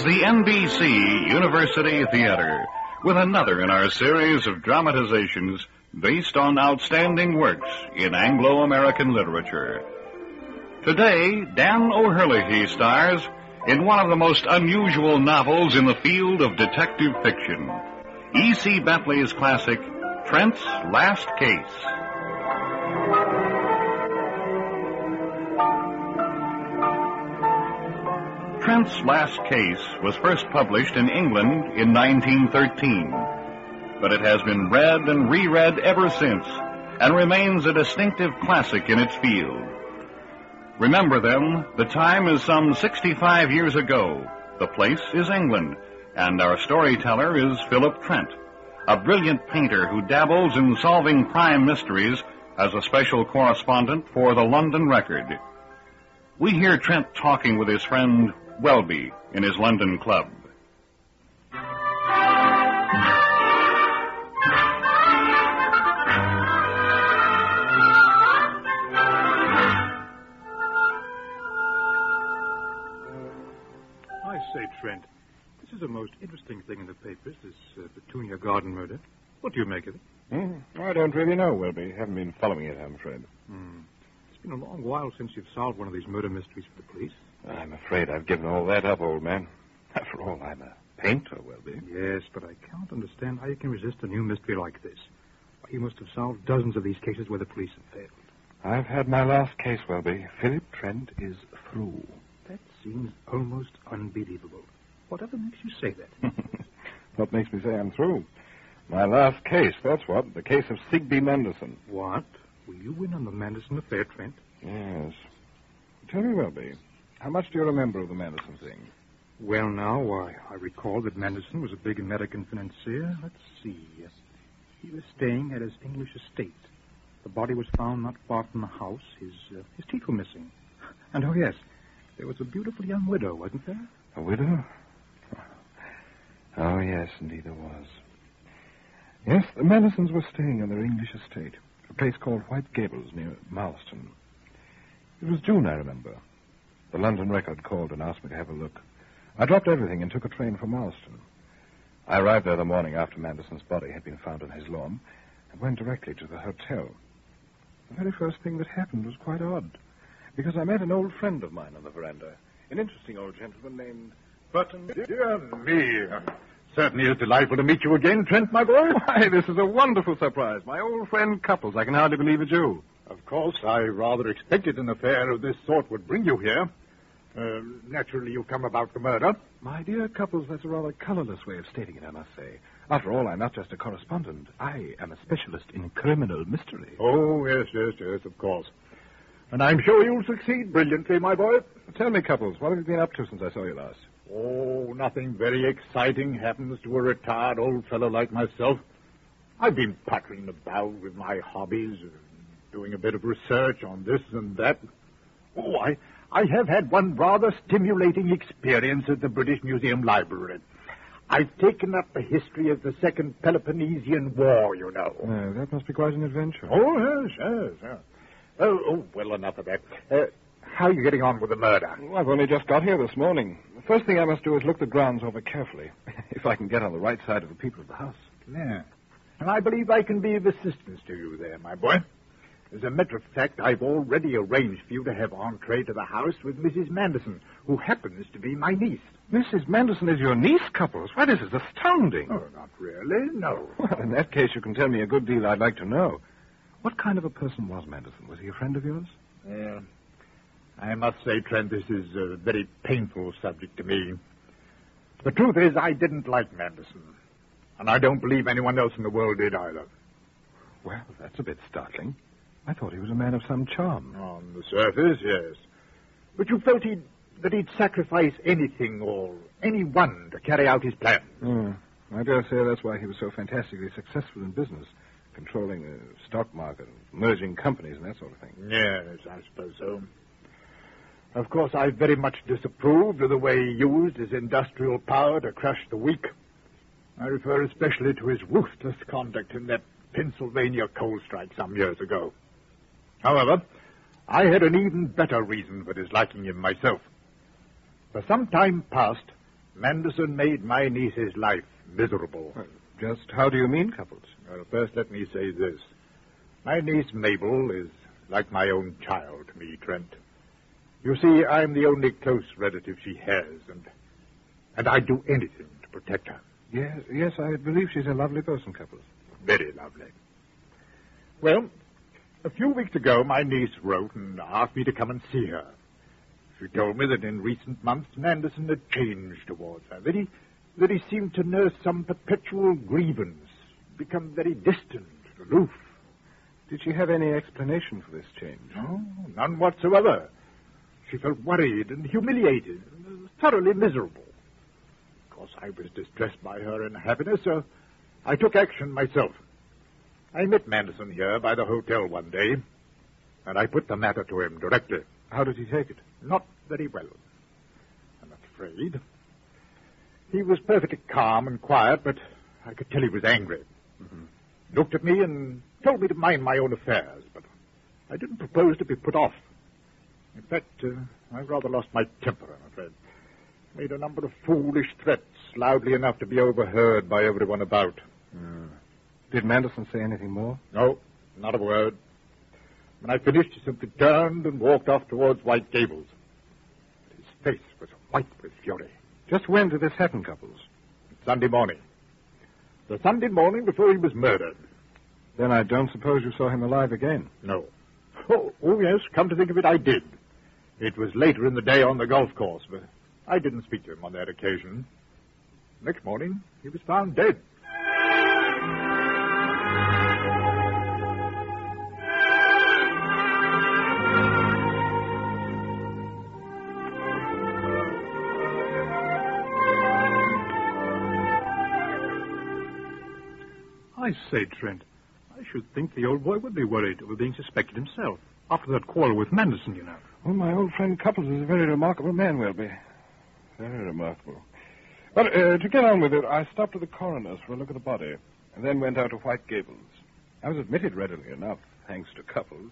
Is the NBC University Theater with another in our series of dramatizations based on outstanding works in Anglo American literature. Today, Dan O'Herlihy stars in one of the most unusual novels in the field of detective fiction E.C. Bentley's classic, Trent's Last Case. Trent's Last Case was first published in England in 1913, but it has been read and reread ever since and remains a distinctive classic in its field. Remember then, the time is some 65 years ago. The place is England, and our storyteller is Philip Trent, a brilliant painter who dabbles in solving crime mysteries as a special correspondent for the London Record. We hear Trent talking with his friend Welby in his London club. I say, Trent, this is the most interesting thing in the papers, this uh, Petunia Garden murder. What do you make of it? Hmm, I don't really know, Welby. Haven't been following it, I'm afraid. Hmm. It's been a long while since you've solved one of these murder mysteries for the police. I'm afraid I've given all that up, old man. After all, I'm a painter, Welby. Yes, but I can't understand how you can resist a new mystery like this. You must have solved dozens of these cases where the police have failed. I've had my last case, Welby. Philip Trent is through. That seems almost unbelievable. Whatever makes you say that? what makes me say I'm through? My last case, that's what. The case of Sigsbee Manderson. what? Will you win on the Manderson affair, Trent? Yes. Tell me, Welby, how much do you remember of the Manderson thing? Well, now, why, I recall that Manderson was a big American financier. Let's see. Yes. He was staying at his English estate. The body was found not far from the house. His, uh, his teeth were missing. And, oh, yes, there was a beautiful young widow, wasn't there? A widow? Oh, yes, indeed there was. Yes, the Mandersons were staying on their English estate, a place called White Gables near Marston. It was June, I remember. The London Record called and asked me to have a look. I dropped everything and took a train for Marston. I arrived there the morning after Manderson's body had been found on his lawn and went directly to the hotel. The very first thing that happened was quite odd, because I met an old friend of mine on the veranda, an interesting old gentleman named Burton. Dear me. Certainly is delightful to meet you again, Trent, my boy. Why, this is a wonderful surprise. My old friend Cupples. I can hardly believe it's you. Of course, I rather expected an affair of this sort would bring you here. Uh, naturally, you come about the murder. My dear Cupples, that's a rather colorless way of stating it, I must say. After all, I'm not just a correspondent. I am a specialist in criminal mystery. Oh, yes, yes, yes, of course. And I'm sure you'll succeed brilliantly, my boy. Tell me, Cupples, what have you been up to since I saw you last? Oh, nothing very exciting happens to a retired old fellow like myself. I've been puttering about with my hobbies, doing a bit of research on this and that. Oh, I, I have had one rather stimulating experience at the British Museum Library. I've taken up the history of the Second Peloponnesian War, you know. Uh, that must be quite an adventure. Oh, yes, yes, yes. Oh, oh well, enough of that. Uh, how are you getting on with the murder? Well, I've only just got here this morning. The first thing I must do is look the grounds over carefully, if I can get on the right side of the people of the house. Yeah. And I believe I can be of assistance to you there, my boy. As a matter of fact, I've already arranged for you to have entree to the house with Mrs. Manderson, who happens to be my niece. Mrs. Manderson is your niece, Cupples? Why, this is astounding. Oh, not really, no. Well, in that case, you can tell me a good deal I'd like to know. What kind of a person was Manderson? Was he a friend of yours? Uh, I must say, Trent, this is a very painful subject to me. The truth is, I didn't like Manderson. And I don't believe anyone else in the world did either. Well, that's a bit startling. I thought he was a man of some charm. On the surface, yes. But you felt he'd, that he'd sacrifice anything or anyone to carry out his plan. Hmm. I dare say that's why he was so fantastically successful in business, controlling the stock market, merging companies, and that sort of thing. Yes, I suppose so. Of course, I very much disapproved of the way he used his industrial power to crush the weak. I refer especially to his ruthless conduct in that Pennsylvania coal strike some years ago. However, I had an even better reason for disliking him myself. For some time past, Manderson made my niece's life miserable. Just how do you mean, Cupples? Well, first let me say this. My niece Mabel is like my own child to me, Trent. You see, I'm the only close relative she has, and and I'd do anything to protect her. Yes, yes, I believe she's a lovely person, Cupples. Very lovely. Well, a few weeks ago, my niece wrote and asked me to come and see her. She told me that in recent months Manderson had changed towards her, that he, that he seemed to nurse some perpetual grievance, become very distant, aloof. Did she have any explanation for this change? No, none whatsoever. She felt worried and humiliated, and thoroughly miserable. Of course, I was distressed by her unhappiness, so I took action myself. I met Manderson here by the hotel one day, and I put the matter to him directly. How did he take it? Not very well, I'm afraid. He was perfectly calm and quiet, but I could tell he was angry. Mm-hmm. Looked at me and told me to mind my own affairs, but I didn't propose to be put off. In fact, uh, I rather lost my temper, I'm afraid. Made a number of foolish threats, loudly enough to be overheard by everyone about. Uh, did Manderson say anything more? No, not a word. When I finished, he simply turned and walked off towards White Gables. His face was white with fury. Just when did this happen, Cupples? Sunday morning. The Sunday morning before he was murdered. Then I don't suppose you saw him alive again. No. Oh, oh, yes, come to think of it, I did. It was later in the day on the golf course, but I didn't speak to him on that occasion. Next morning, he was found dead. Say, Trent, I should think the old boy would be worried over being suspected himself. After that quarrel with Manderson, you know. Well, my old friend Cupples is a very remarkable man, Welby. Very remarkable. But uh, to get on with it, I stopped at the coroner's for a look at the body, and then went out to White Gables. I was admitted readily enough, thanks to Cupples,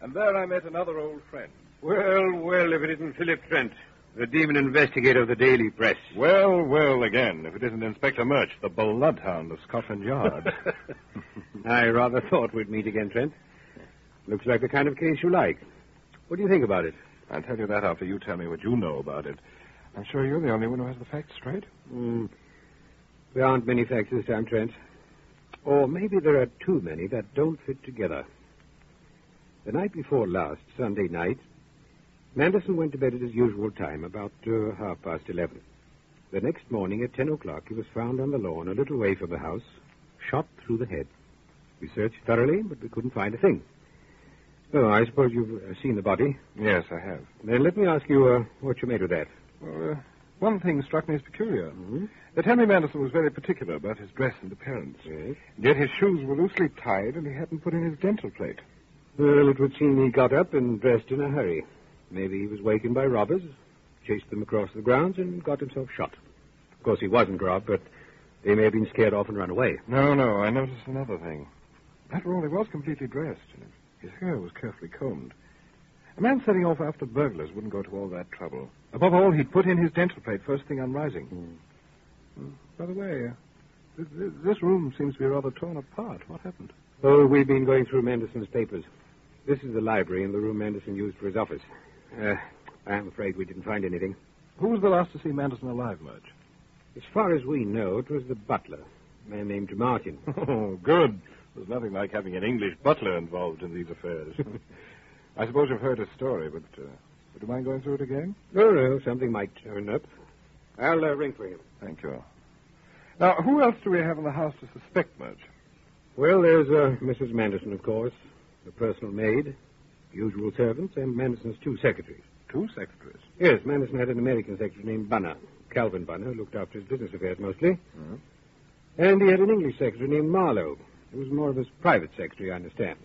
and there I met another old friend. Well, well, if it isn't Philip Trent, the demon investigator of the Daily Press. Well, well, again, if it isn't Inspector Murch, the bloodhound of Scotland Yard. I rather thought we'd meet again, Trent. Looks like the kind of case you like. What do you think about it? I'll tell you that after you tell me what you know about it. I'm sure you're the only one who has the facts straight. Mm. There aren't many facts this time, Trent. Or maybe there are too many that don't fit together. The night before last, Sunday night, Manderson went to bed at his usual time, about uh, half past eleven. The next morning at ten o'clock, he was found on the lawn a little way from the house, shot through the head. We searched thoroughly, but we couldn't find a thing. Oh, I suppose you've uh, seen the body. Yes, I have. Then let me ask you uh, what you made of that. Well, uh, one thing struck me as peculiar. Mm-hmm. That Henry Manderson was very particular about his dress and appearance. Yes. Yet his shoes were loosely tied, and he hadn't put in his dental plate. Well, it would seem he got up and dressed in a hurry. Maybe he was wakened by robbers, chased them across the grounds, and got himself shot. Of course, he wasn't robbed, but they may have been scared off and run away. No, no, I noticed another thing. After all, he was completely dressed, and his hair was carefully combed. A man setting off after burglars wouldn't go to all that trouble. Above all, he'd put in his dental plate first thing on rising. Hmm. By the way, uh, th- th- this room seems to be rather torn apart. What happened? Oh, we've been going through Manderson's papers. This is the library and the room Manderson used for his office. Uh, I'm afraid we didn't find anything. Who was the last to see Manderson alive, Murch? As far as we know, it was the butler, a man named Martin. Oh, good. There's nothing like having an English butler involved in these affairs. I suppose you've heard his story, but uh, would you mind going through it again? No, no, something might turn up. I'll uh, ring for him. Thank you. Now, who else do we have in the house to suspect, Murch? Well, there's uh, Mrs. Manderson, of course, the personal maid, usual servants, and Manderson's two secretaries. Two secretaries. Yes, Manderson had an American secretary named Bunner, Calvin Bunner, who looked after his business affairs mostly. Mhm. And he had an English secretary named Marlowe. It was more of his private secretary, I understand.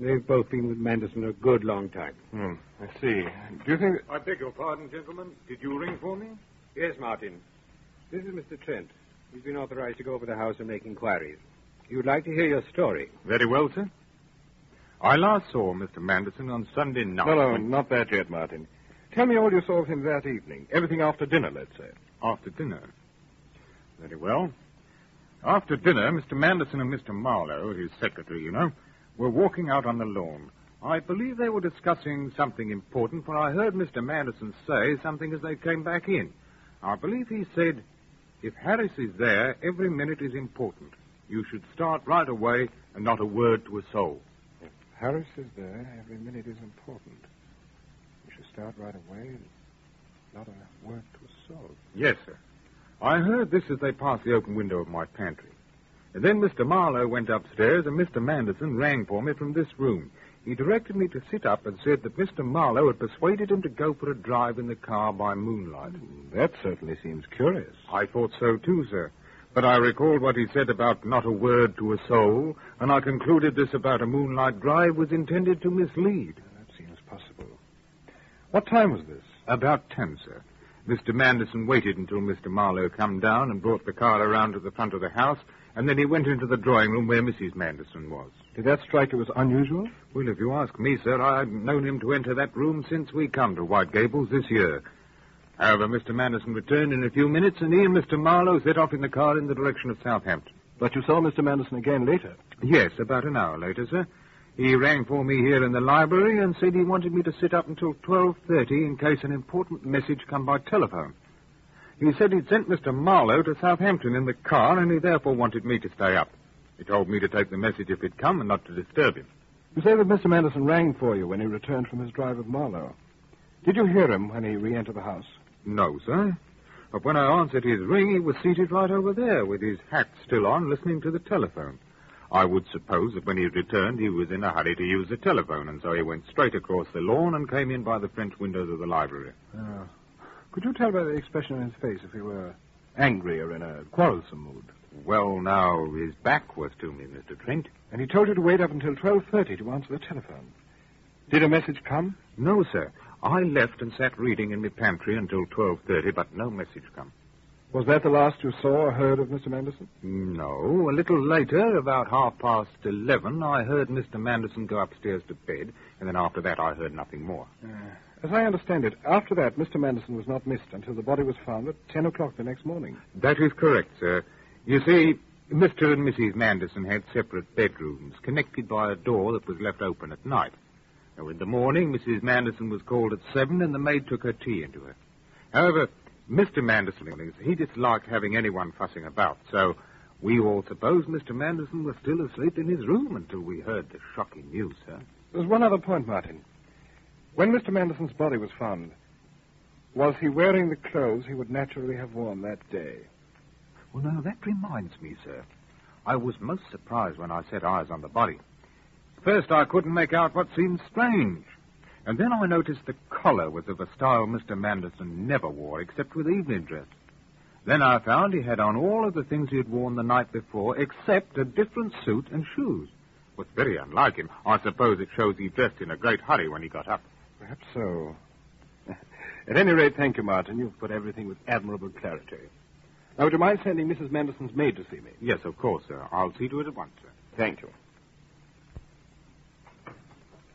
They've both been with Manderson a good long time. Hmm, I see. Do you think... I beg your pardon, gentlemen. Did you ring for me? Yes, Martin. This is Mr. Trent. He's been authorized to go over the house and make inquiries. You'd like to hear your story. Very well, sir. I last saw Mr. Manderson on Sunday night. No, no, when- not that yet, Martin. Tell me all you saw of him that evening. Everything after dinner, let's say. After dinner. Very well. After dinner, Mr. Manderson and Mr. Marlowe, his secretary, you know, were walking out on the lawn. I believe they were discussing something important, for I heard Mr. Manderson say something as they came back in. I believe he said, if Harris is there, every minute is important. You should start right away and not a word to a soul. Harris is there, every minute is important. We should start right away and not a word to a soul. Yes, sir. I heard this as they passed the open window of my pantry. And then Mr. Marlowe went upstairs, and Mr. Manderson rang for me from this room. He directed me to sit up and said that Mr. Marlowe had persuaded him to go for a drive in the car by moonlight. Hmm, that certainly seems curious. I thought so too, sir. But I recalled what he said about not a word to a soul, and I concluded this about a moonlight drive was intended to mislead. That seems possible. What time was this? About ten, sir. Mr. Manderson waited until Mr. Marlowe come down and brought the car around to the front of the house, and then he went into the drawing room where Mrs. Manderson was. Did that strike you as unusual? Well, if you ask me, sir, I've known him to enter that room since we come to White Gables this year. However, Mr. Manderson returned in a few minutes, and he and Mr. Marlowe set off in the car in the direction of Southampton. But you saw Mr. Manderson again later. Yes, about an hour later, sir. He rang for me here in the library and said he wanted me to sit up until 12.30 in case an important message come by telephone. He said he'd sent Mr. Marlowe to Southampton in the car, and he therefore wanted me to stay up. He told me to take the message if he'd come and not to disturb him. You say that Mr. Manderson rang for you when he returned from his drive with Marlowe. Did you hear him when he re-entered the house? No, sir. But when I answered his ring, he was seated right over there with his hat still on, listening to the telephone. I would suppose that when he returned, he was in a hurry to use the telephone, and so he went straight across the lawn and came in by the French windows of the library. Uh, could you tell by the expression on his face if he were angry or in a quarrelsome mood? Well, now, his back was to me, Mr. Trent. And he told you to wait up until 12.30 to answer the telephone. Did a message come? No, sir. I left and sat reading in my pantry until 12.30, but no message come. Was that the last you saw or heard of Mr. Manderson? No. A little later, about half past eleven, I heard Mr. Manderson go upstairs to bed, and then after that I heard nothing more. Uh, as I understand it, after that, Mr. Manderson was not missed until the body was found at 10 o'clock the next morning. That is correct, sir. You see, Mr. and Mrs. Manderson had separate bedrooms, connected by a door that was left open at night. Now, in the morning, Mrs. Manderson was called at seven, and the maid took her tea into her. However, Mr. Manderson, he disliked having anyone fussing about, so we all supposed Mr. Manderson was still asleep in his room until we heard the shocking news, sir. There's one other point, Martin. When Mr. Manderson's body was found, was he wearing the clothes he would naturally have worn that day? Well, now, that reminds me, sir. I was most surprised when I set eyes on the body. First, I couldn't make out what seemed strange. And then I noticed the collar was of a style Mr. Manderson never wore, except with evening dress. Then I found he had on all of the things he had worn the night before, except a different suit and shoes. Was very unlike him. I suppose it shows he dressed in a great hurry when he got up. Perhaps so. At any rate, thank you, Martin. You've put everything with admirable clarity. Now, would you mind sending Mrs. Manderson's maid to see me? Yes, of course, sir. I'll see to it at once, sir. Thank you.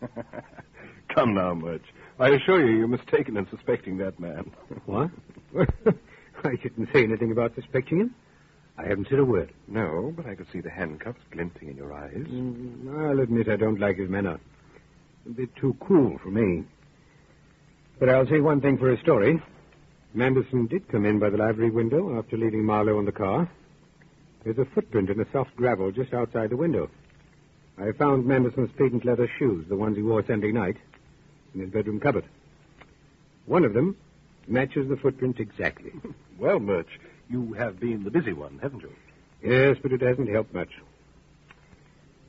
Come now, Murch. I assure you, you're mistaken in suspecting that man. What? I didn't say anything about suspecting him. I haven't said a word. No, but I could see the handcuffs glinting in your eyes. Mm, I'll admit I don't like his manner. A bit too cool for me. But I'll say one thing for his story. Manderson did come in by the library window after leaving Marlowe in the car. There's a footprint in the soft gravel just outside the window. I found Manderson's patent leather shoes, the ones he wore Sunday night, in his bedroom cupboard. One of them matches the footprint exactly. Well, Murch, you have been the busy one, haven't you? Yes, but it hasn't helped much.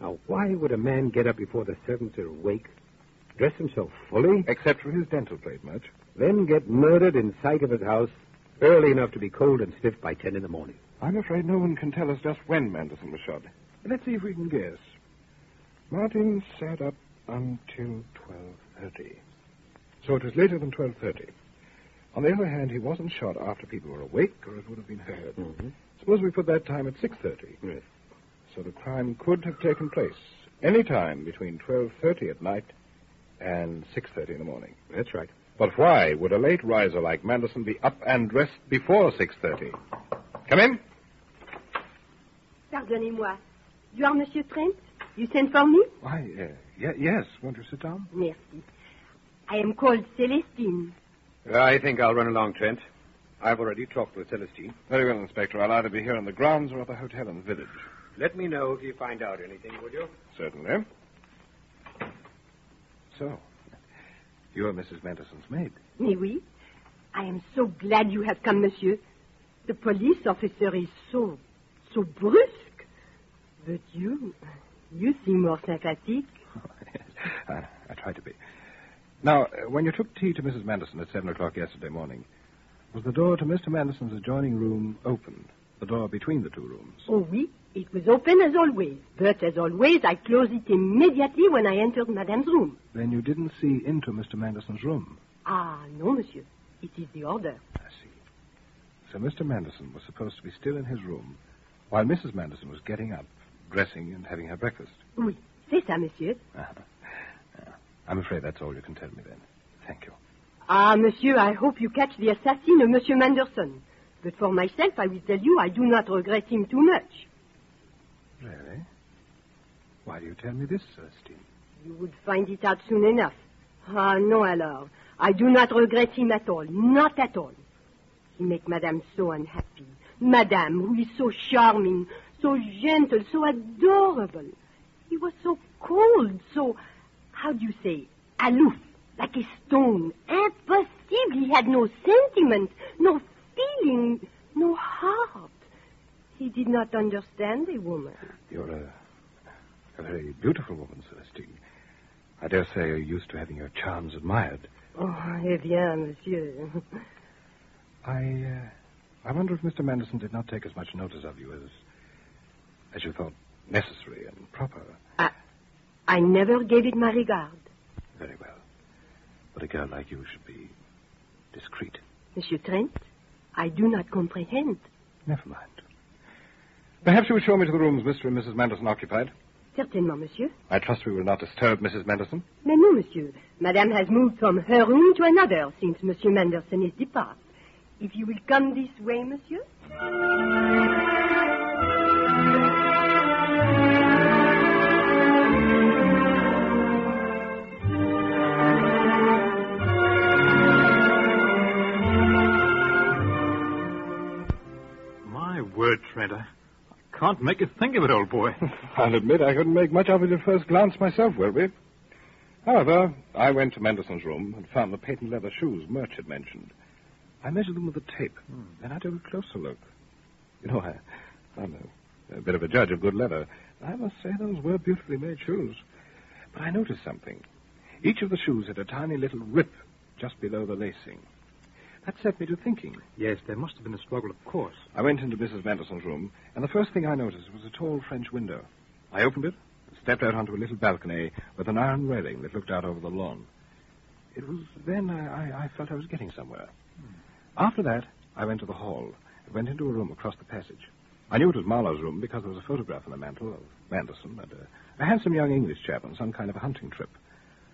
Now, why would a man get up before the servants are awake, dress himself fully, Except for his dental plate, Murch. then get murdered in sight of his house early enough to be cold and stiff by ten in the morning? I'm afraid no one can tell us just when Manderson was shot. Let's see if we can guess. Martin sat up until 12.30. So it was later than 12.30. On the other hand, he wasn't shot after people were awake, or it would have been heard. Mhm. Suppose we put that time at 6.30. Yes. So the crime could have taken place any time between 12.30 at night and 6.30 in the morning. That's right. But why would a late riser like Manderson be up and dressed before 6.30? Come in. Pardonnez-moi. You are Monsieur Trent? You sent for me? Why, uh, ye- yes. Won't you sit down? Merci. I am called Celestine. I think I'll run along, Trent. I've already talked with Celestine. Very well, Inspector. I'll either be here on the grounds or at the hotel in the village. Let me know if you find out anything, will you? Certainly. So, you're Mrs. Manderson's maid. Mais oui. I am so glad you have come, monsieur. The police officer is so, so brusque. But you, you seem more sympathetic. I, I try to be. Now, uh, when you took tea to Mrs. Manderson at 7 o'clock yesterday morning, was the door to Mr. Manderson's adjoining room open? The door between the two rooms? Oh, oui. It was open as always. But as always, I closed it immediately when I entered Madame's room. Then you didn't see into Mr. Manderson's room? Ah, no, monsieur. It is the order. I see. So Mr. Manderson was supposed to be still in his room while Mrs. Manderson was getting up, dressing, and having her breakfast. Oui, c'est ça, monsieur. Uh-huh. I'm afraid that's all you can tell me then. Thank you. Ah, monsieur, I hope you catch the assassin of Monsieur Manderson. But for myself, I will tell you, I do not regret him too much. Really? Why do you tell me this, Celestine? You would find it out soon enough. Ah, no, alors. I do not regret him at all. Not at all. He make Madame so unhappy. Madame, who is so charming, so gentle, so adorable. He was so cold, so, how do you say, aloof, like a stone. Impossible. He had no sentiment, no feeling, no heart. He did not understand a woman. You're a, a very beautiful woman, Celestine. I dare say you're used to having your charms admired. Oh, eh bien, monsieur. I, uh, I wonder if Mr. Manderson did not take as much notice of you as, as you thought necessary and proper. I I never gave it my regard. Very well. But a girl like you should be discreet. Monsieur Trent, I do not comprehend. Never mind. Perhaps you would show me to the rooms Mr. and Mrs. Manderson occupied. Certainement, monsieur. I trust we will not disturb Mrs. Manderson. Mais non, monsieur. Madame has moved from her room to another since Monsieur Manderson is departed. If you will come this way, monsieur. Word, Trent, I can't make you think of it, old boy. I'll admit I couldn't make much of it at first glance myself, Welby. However, I went to Manderson's room and found the patent leather shoes Murch had mentioned. I measured them with a tape, then I took a closer look. You know, I, I'm a, a bit of a judge of good leather. I must say those were beautifully made shoes. But I noticed something. Each of the shoes had a tiny little rip just below the lacing. That set me to thinking. Yes, there must have been a struggle, of course. I went into Mrs. Manderson's room, and the first thing I noticed was a tall French window. I opened it, and stepped out onto a little balcony with an iron railing that looked out over the lawn. It was then I, I, I felt I was getting somewhere. Hmm. After that, I went to the hall and went into a room across the passage. I knew it was Marlowe's room because there was a photograph on the mantel of Manderson and a, a handsome young English chap on some kind of a hunting trip.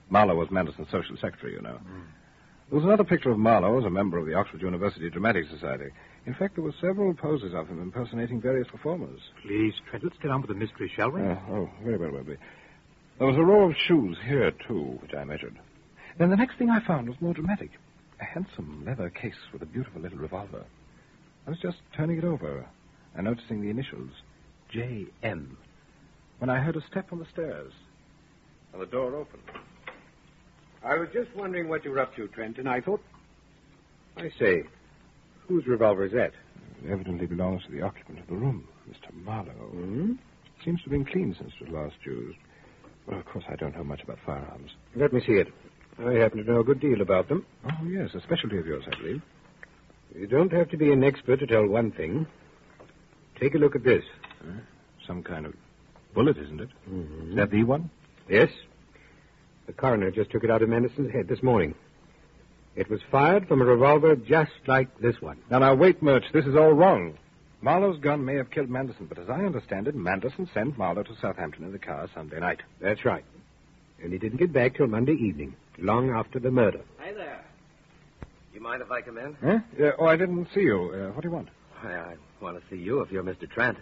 Marlowe was Manderson's social secretary, you know. Hmm. There was another picture of Marlowe as a member of the Oxford University Dramatic Society. In fact, there were several poses of him impersonating various performers. Please, Trent, let's get on with the mystery, shall we? Uh, oh, very well, Welby. There was a row of shoes here, too, which I measured. Then the next thing I found was more dramatic. A handsome leather case with a beautiful little revolver. I was just turning it over and noticing the initials, J.M., when I heard a step on the stairs. And the door opened. I was just wondering what you were up to, Trent, and I thought. I say, whose revolver is that? It evidently belongs to the occupant of the room, Mr. Marlowe. Hmm? Seems to have been clean since it was last used. Well, of course, I don't know much about firearms. Let me see it. I happen to know a good deal about them. Oh, yes, a specialty of yours, I believe. You don't have to be an expert to tell one thing. Take a look at this. Some kind of bullet, isn't it? Mm-hmm. Is that the one? Yes. The coroner just took it out of Manderson's head this morning. It was fired from a revolver just like this one. Now, now, wait, Murch. This is all wrong. Marlowe's gun may have killed Manderson, but as I understand it, Manderson sent Marlowe to Southampton in the car Sunday night. That's right. And he didn't get back till Monday evening, long after the murder. Hi there. You mind if I come in? Huh? Yeah, oh, I didn't see you. Uh, what do you want? Why, I want to see you if you're Mr. Trent.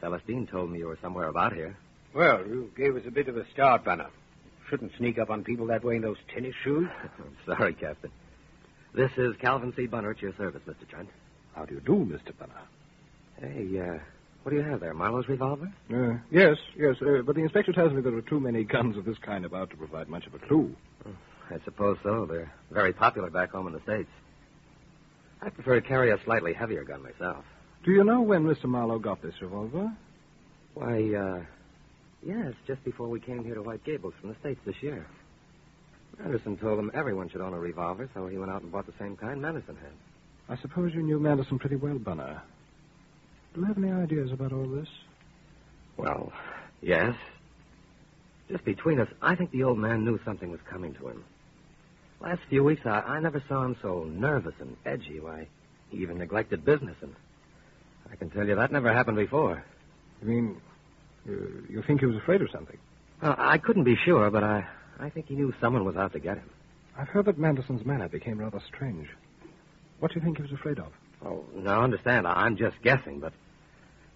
Celestine told me you were somewhere about here. Well, you gave us a bit of a start, Bunner. Shouldn't sneak up on people that way in those tennis shoes. I'm sorry, Captain. This is Calvin C. Bunner at your service, Mr. Trent. How do you do, Mr. Bunner? Hey, uh, what do you have there? Marlowe's revolver? Uh, yes, yes, uh, but the inspector tells me there are too many guns of this kind about to provide much of a clue. I suppose so. They're very popular back home in the States. I prefer to carry a slightly heavier gun myself. Do you know when Mr. Marlowe got this revolver? Why, uh, yes, just before we came here to White Gables from the States this year. Manderson told him everyone should own a revolver, so he went out and bought the same kind Manderson had. I suppose you knew Manderson pretty well, Bunner. Do you have any ideas about all this? Well, yes. Just between us, I think the old man knew something was coming to him. Last few weeks, I, I never saw him so nervous and edgy. Why, he even neglected business, and I can tell you that never happened before. You mean, you, you think he was afraid of something? Well, I couldn't be sure, but I, I think he knew someone was out to get him. I've heard that Manderson's manner became rather strange. What do you think he was afraid of? Oh, now understand, I'm just guessing, but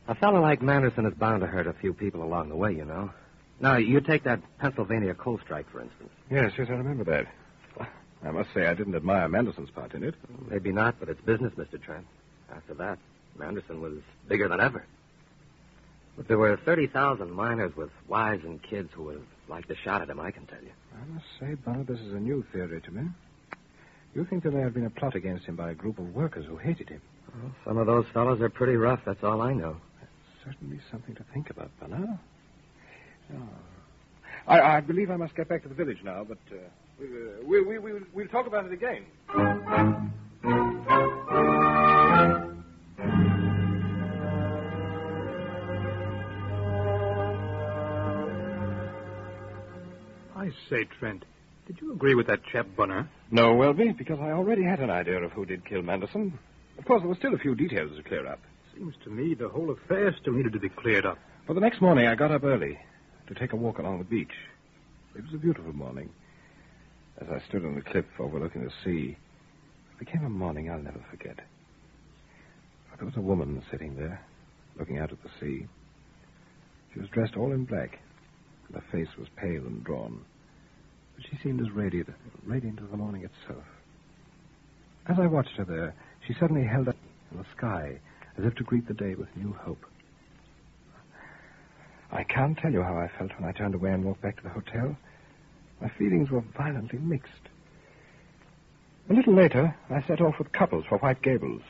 a fellow like Manderson is bound to hurt a few people along the way, you know. Now, you take that Pennsylvania coal strike, for instance. Yes, yes, I remember that. I must say I didn't admire Manderson's part in it. Maybe not, but it's business, Mr. Trent. After that, Manderson was bigger than ever. But there were 30,000 miners with wives and kids who would have liked shot at him, I can tell you. I must say, Bunner, this is a new theory to me. You think there may have been a plot against him by a group of workers who hated him. Well, some of those fellows are pretty rough, that's all I know. Certainly something to think about, Bunner. Oh. I, I believe I must get back to the village now, but uh, we, uh, we, we, we, we'll talk about it again. Say, Trent, did you agree with that chap Bunner? No, Welby, because I already had an idea of who did kill Manderson. Of course, there were still a few details to clear up. Seems to me the whole affair still needed to be cleared up. Well, the next morning I got up early to take a walk along the beach. It was a beautiful morning. As I stood on the cliff overlooking the sea, it became a morning I'll never forget. There was a woman sitting there, looking out at the sea. She was dressed all in black, and her face was pale and drawn. She seemed as radiant, radiant as the morning itself. As I watched her there, she suddenly held up in the sky as if to greet the day with new hope. I can't tell you how I felt when I turned away and walked back to the hotel. My feelings were violently mixed. A little later, I set off with Cupples for White Gables.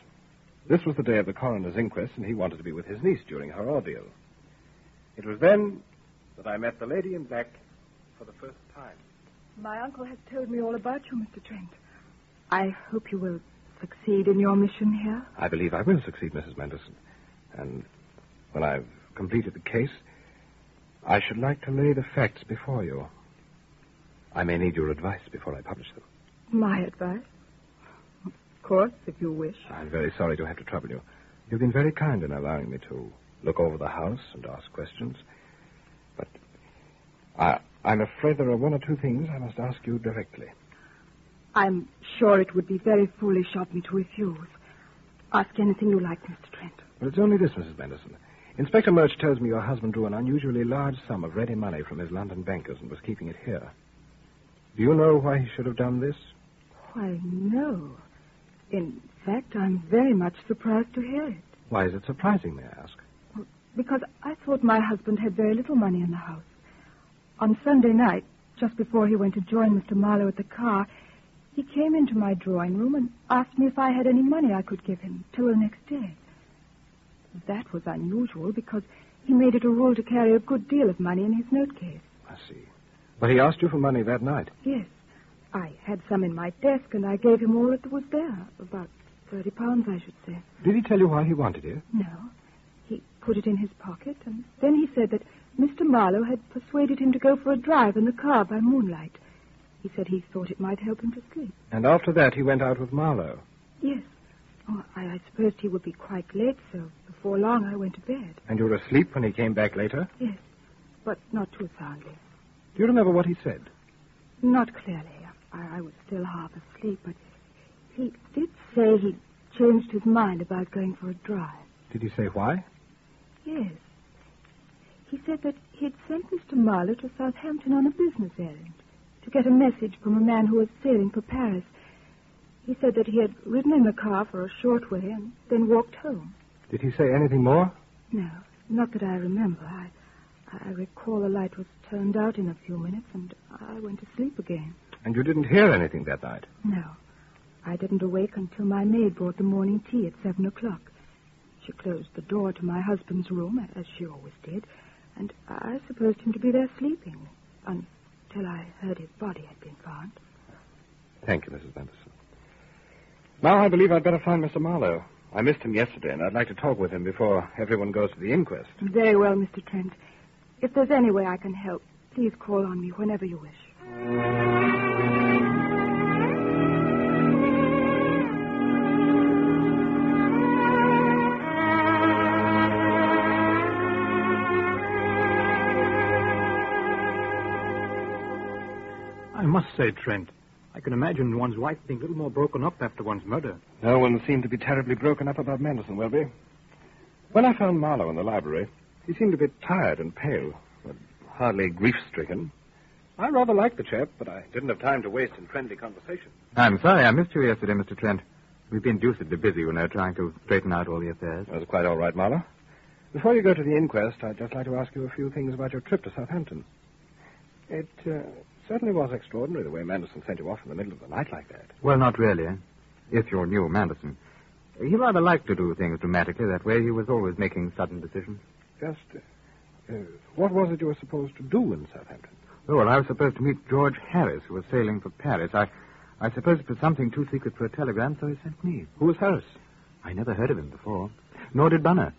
This was the day of the coroner's inquest, and he wanted to be with his niece during her ordeal. It was then that I met the lady in black for the first time. My uncle has told me all about you, Mr. Trent. I hope you will succeed in your mission here. I believe I will succeed, Mrs. Manderson. And when I've completed the case, I should like to lay the facts before you. I may need your advice before I publish them. My advice? Of course, if you wish. I'm very sorry to have to trouble you. You've been very kind in allowing me to look over the house and ask questions. But I, I'm afraid there are one or two things I must ask you directly. I'm sure it would be very foolish of me to refuse. Ask anything you like, Mr. Trent. But it's only this, Mrs. Manderson. Inspector Murch tells me your husband drew an unusually large sum of ready money from his London bankers and was keeping it here. Do you know why he should have done this? Why, no. In fact, I'm very much surprised to hear it. Why is it surprising, may I ask? Because I thought my husband had very little money in the house. On Sunday night, just before he went to join Mr. Marlowe at the car, he came into my drawing room and asked me if I had any money I could give him till the next day. That was unusual because he made it a rule to carry a good deal of money in his note case. I see. But he asked you for money that night. Yes. I had some in my desk and I gave him all that was there. About thirty pounds, I should say. Did he tell you why he wanted it? No. He put it in his pocket and then he said that Mr. Marlowe had persuaded him to go for a drive in the car by moonlight. He said he thought it might help him to sleep. And after that, he went out with Marlowe. Yes. Oh, I, I supposed he would be quite late, so before long I went to bed. And you were asleep when he came back later? Yes, but not too soundly. Do you remember what he said? Not clearly. I, I was still half asleep, but he did say he changed his mind about going for a drive. Did he say why? Yes. He said that he had sent Mr. Marlowe to Southampton on a business errand to get a message from a man who was sailing for Paris. He said that he had ridden in the car for a short way and then walked home. Did he say anything more? No, not that I remember. I, I recall the light was turned out in a few minutes and I went to sleep again. And you didn't hear anything that night? No. I didn't awake until my maid brought the morning tea at seven o'clock. She closed the door to my husband's room, as she always did, and I supposed him to be there sleeping until I heard his body had been found. Thank you, Mrs. Manderson. Now I believe I'd better find Mr. Marlowe. I missed him yesterday, and I'd like to talk with him before everyone goes to the inquest. Very well, Mr. Trent. If there's any way I can help, please call on me whenever you wish. Say, Trent, I can imagine one's wife being a little more broken up after one's murder. No one seemed to be terribly broken up about Manderson, Welby. When I found Marlowe in the library, he seemed a bit tired and pale, but hardly grief-stricken. I rather liked the chap, but I didn't have time to waste in friendly conversation. I'm sorry I missed you yesterday, Mr. Trent. We've been deucedly busy, you know, trying to straighten out all the affairs. That was quite all right, Marlowe. Before you go to the inquest, I'd just like to ask you a few things about your trip to Southampton. It uh, certainly was extraordinary the way Manderson sent you off in the middle of the night like that. Well, not really. If you knew Manderson. He rather liked to do things dramatically that way. He was always making sudden decisions. Just, uh, uh, what was it you were supposed to do in Southampton? Oh, well, I was supposed to meet George Harris, who was sailing for Paris. I, I suppose it was something too secret for a telegram, so he sent me. Who was Harris? I never heard of him before. Nor did Bunner.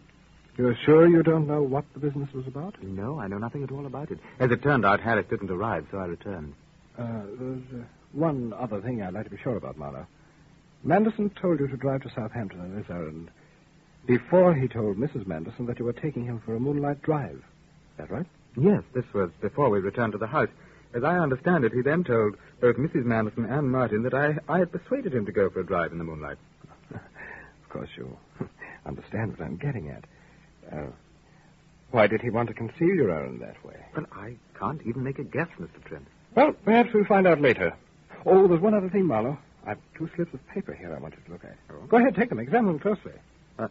You're sure you don't know what the business was about? No, I know nothing at all about it. As it turned out, Harris didn't arrive, so I returned. Uh, there's uh, one other thing I'd like to be sure about, Marlowe. Manderson told you to drive to Southampton on this errand before he told Mrs. Manderson that you were taking him for a moonlight drive. Is that right? Yes, this was before we returned to the house. As I understand it, he then told both Mrs. Manderson and Martin that I, I had persuaded him to go for a drive in the moonlight. of course, you understand what I'm getting at. Uh, why did he want to conceal your errand that way? But I can't even make a guess, Mr. Trent. Well, perhaps we'll find out later. Oh, there's one other thing, Marlowe. I've two slips of paper here I want you to look at. Oh. Go ahead, take them. Examine them closely. Uh,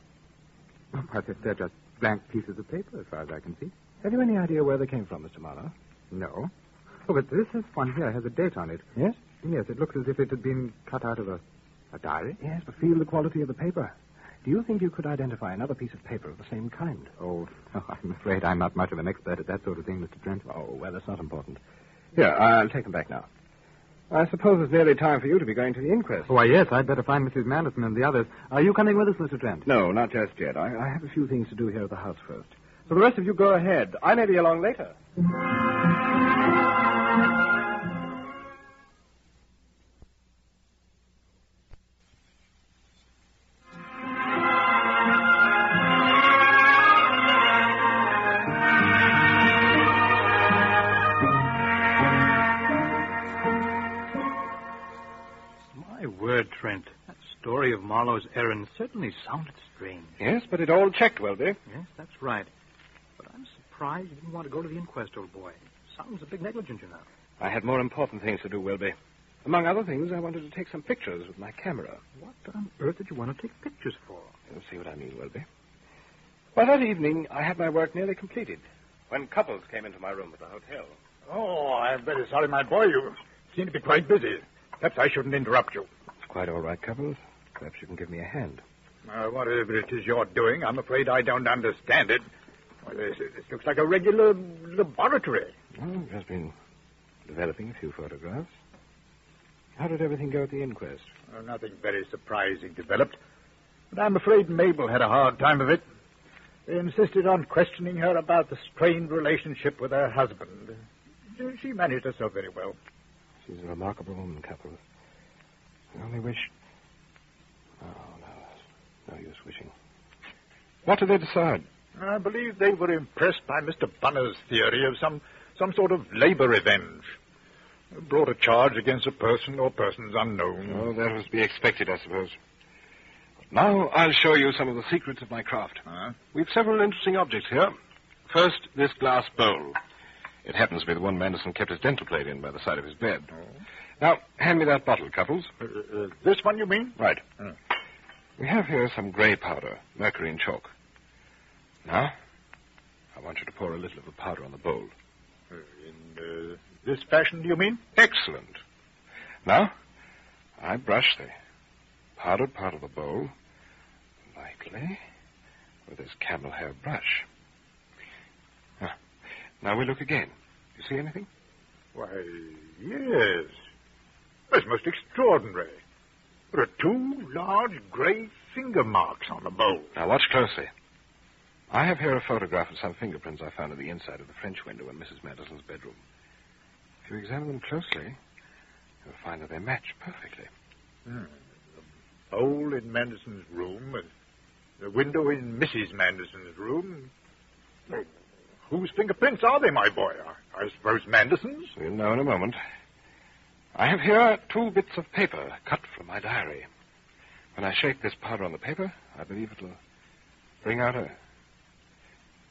why, they're- they're just blank pieces of paper, as far as I can see. Have you any idea where they came from, Mr. Marlowe? No. Oh, but this is one here has a date on it. Yes? Yes, it looks as if it had been cut out of a, a diary. Yes, but feel the quality of the paper. Do you think you could identify another piece of paper of the same kind? Oh, no, I'm afraid I'm not much of an expert at that sort of thing, Mr. Trent. Oh, well, that's not important. Here, I'll take them back now. I suppose it's nearly time for you to be going to the inquest. Oh, why, yes, I'd better find Mrs. Manderson and the others. Are you coming with us, Mr. Trent? No, not just yet. I, I have a few things to do here at the house first. So the rest of you go ahead. I may be along later. Certainly sounded strange. Yes, but it all checked, Welby. Yes, that's right. But I'm surprised you didn't want to go to the inquest, old boy. Sounds a big negligence, you know. I had more important things to do, Welby. Among other things, I wanted to take some pictures with my camera. What on earth did you want to take pictures for? You'll see what I mean, Welby. Well, that evening, I had my work nearly completed when Cupples came into my room at the hotel. Oh, I'm very sorry, my boy. You seem to be quite busy. Perhaps I shouldn't interrupt you. It's quite all right, Cupples. Perhaps you can give me a hand. Uh, whatever it is you're doing, I'm afraid I don't understand it. Well, this, this looks like a regular laboratory. Well, just been developing a few photographs. How did everything go at the inquest? Well, nothing very surprising developed. But I'm afraid Mabel had a hard time of it. They insisted on questioning her about the strained relationship with her husband. She managed herself very well. She's a remarkable woman, Cupples. I only wish. Oh, no. Use wishing. What did they decide? I believe they were impressed by Mr. Bunner's theory of some, some sort of labor revenge. Brought a charge against a person or persons unknown. Oh, that was to be expected, I suppose. Now I'll show you some of the secrets of my craft. Huh? We've several interesting objects here. First, this glass bowl. It happens to be the one Manderson kept his dental plate in by the side of his bed. Now, hand me that bottle, Cupples. Uh, uh, this one, you mean? Right. Hmm. We have here some grey powder, mercury and chalk. Now, I want you to pour a little of the powder on the bowl. In uh, this fashion, do you mean? Excellent. Now, I brush the powdered part of the bowl lightly with this camel hair brush. Ah, now we look again. You see anything? Why, yes. That's most extraordinary. There are two large gray finger marks on the bowl. Now watch closely. I have here a photograph of some fingerprints I found on the inside of the French window in Mrs. Manderson's bedroom. If you examine them closely, you'll find that they match perfectly. Hmm. The bowl in Manderson's room, uh, the window in Mrs. Manderson's room. Well, whose fingerprints are they, my boy? I, I suppose Manderson's? We'll know in a moment. I have here two bits of paper cut from my diary. When I shake this powder on the paper, I believe it'll bring out a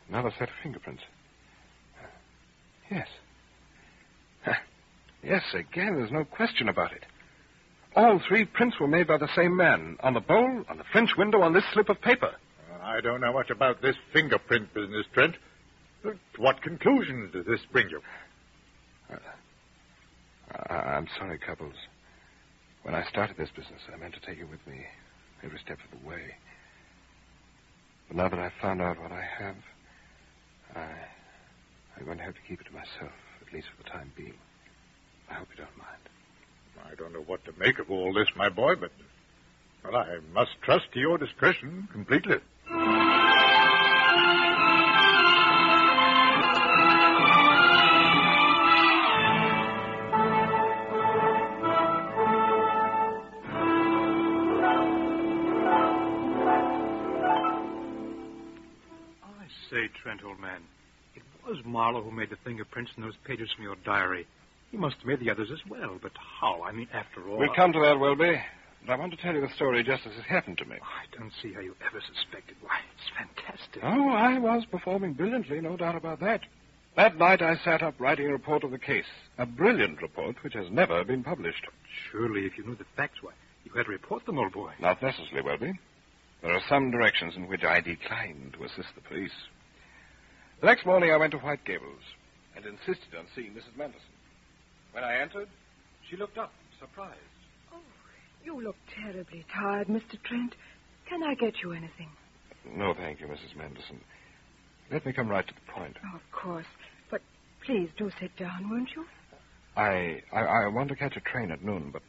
another set of fingerprints. Uh, yes. Yes, again, there's no question about it. All three prints were made by the same man on the bowl, on the French window, on this slip of paper. Well, I don't know much about this fingerprint business, Trent. But what conclusions does this bring you? Uh, I- I'm sorry, Cupples. When I started this business, I meant to take you with me every step of the way. But now that I've found out what I have, I, I'm going to have to keep it to myself, at least for the time being. I hope you don't mind. I don't know what to make of all this, my boy, but well, I must trust to your discretion completely. Marlowe who made the fingerprints in those pages from your diary. He must have made the others as well, but how? I mean, after all. We'll come to that, Welby. But I want to tell you the story just as it happened to me. Oh, I don't see how you ever suspected. Why, it's fantastic. Oh, I was performing brilliantly, no doubt about that. That night I sat up writing a report of the case. A brilliant report which has never been published. Surely, if you knew the facts, why, you had to report them, old boy. Not necessarily, Welby. There are some directions in which I decline to assist the police. The next morning I went to White Gables and insisted on seeing Mrs. Manderson. When I entered, she looked up, surprised. Oh, you look terribly tired, Mr. Trent. Can I get you anything? No, thank you, Mrs. Manderson. Let me come right to the point. Oh, of course. But please do sit down, won't you? I, I I want to catch a train at noon, but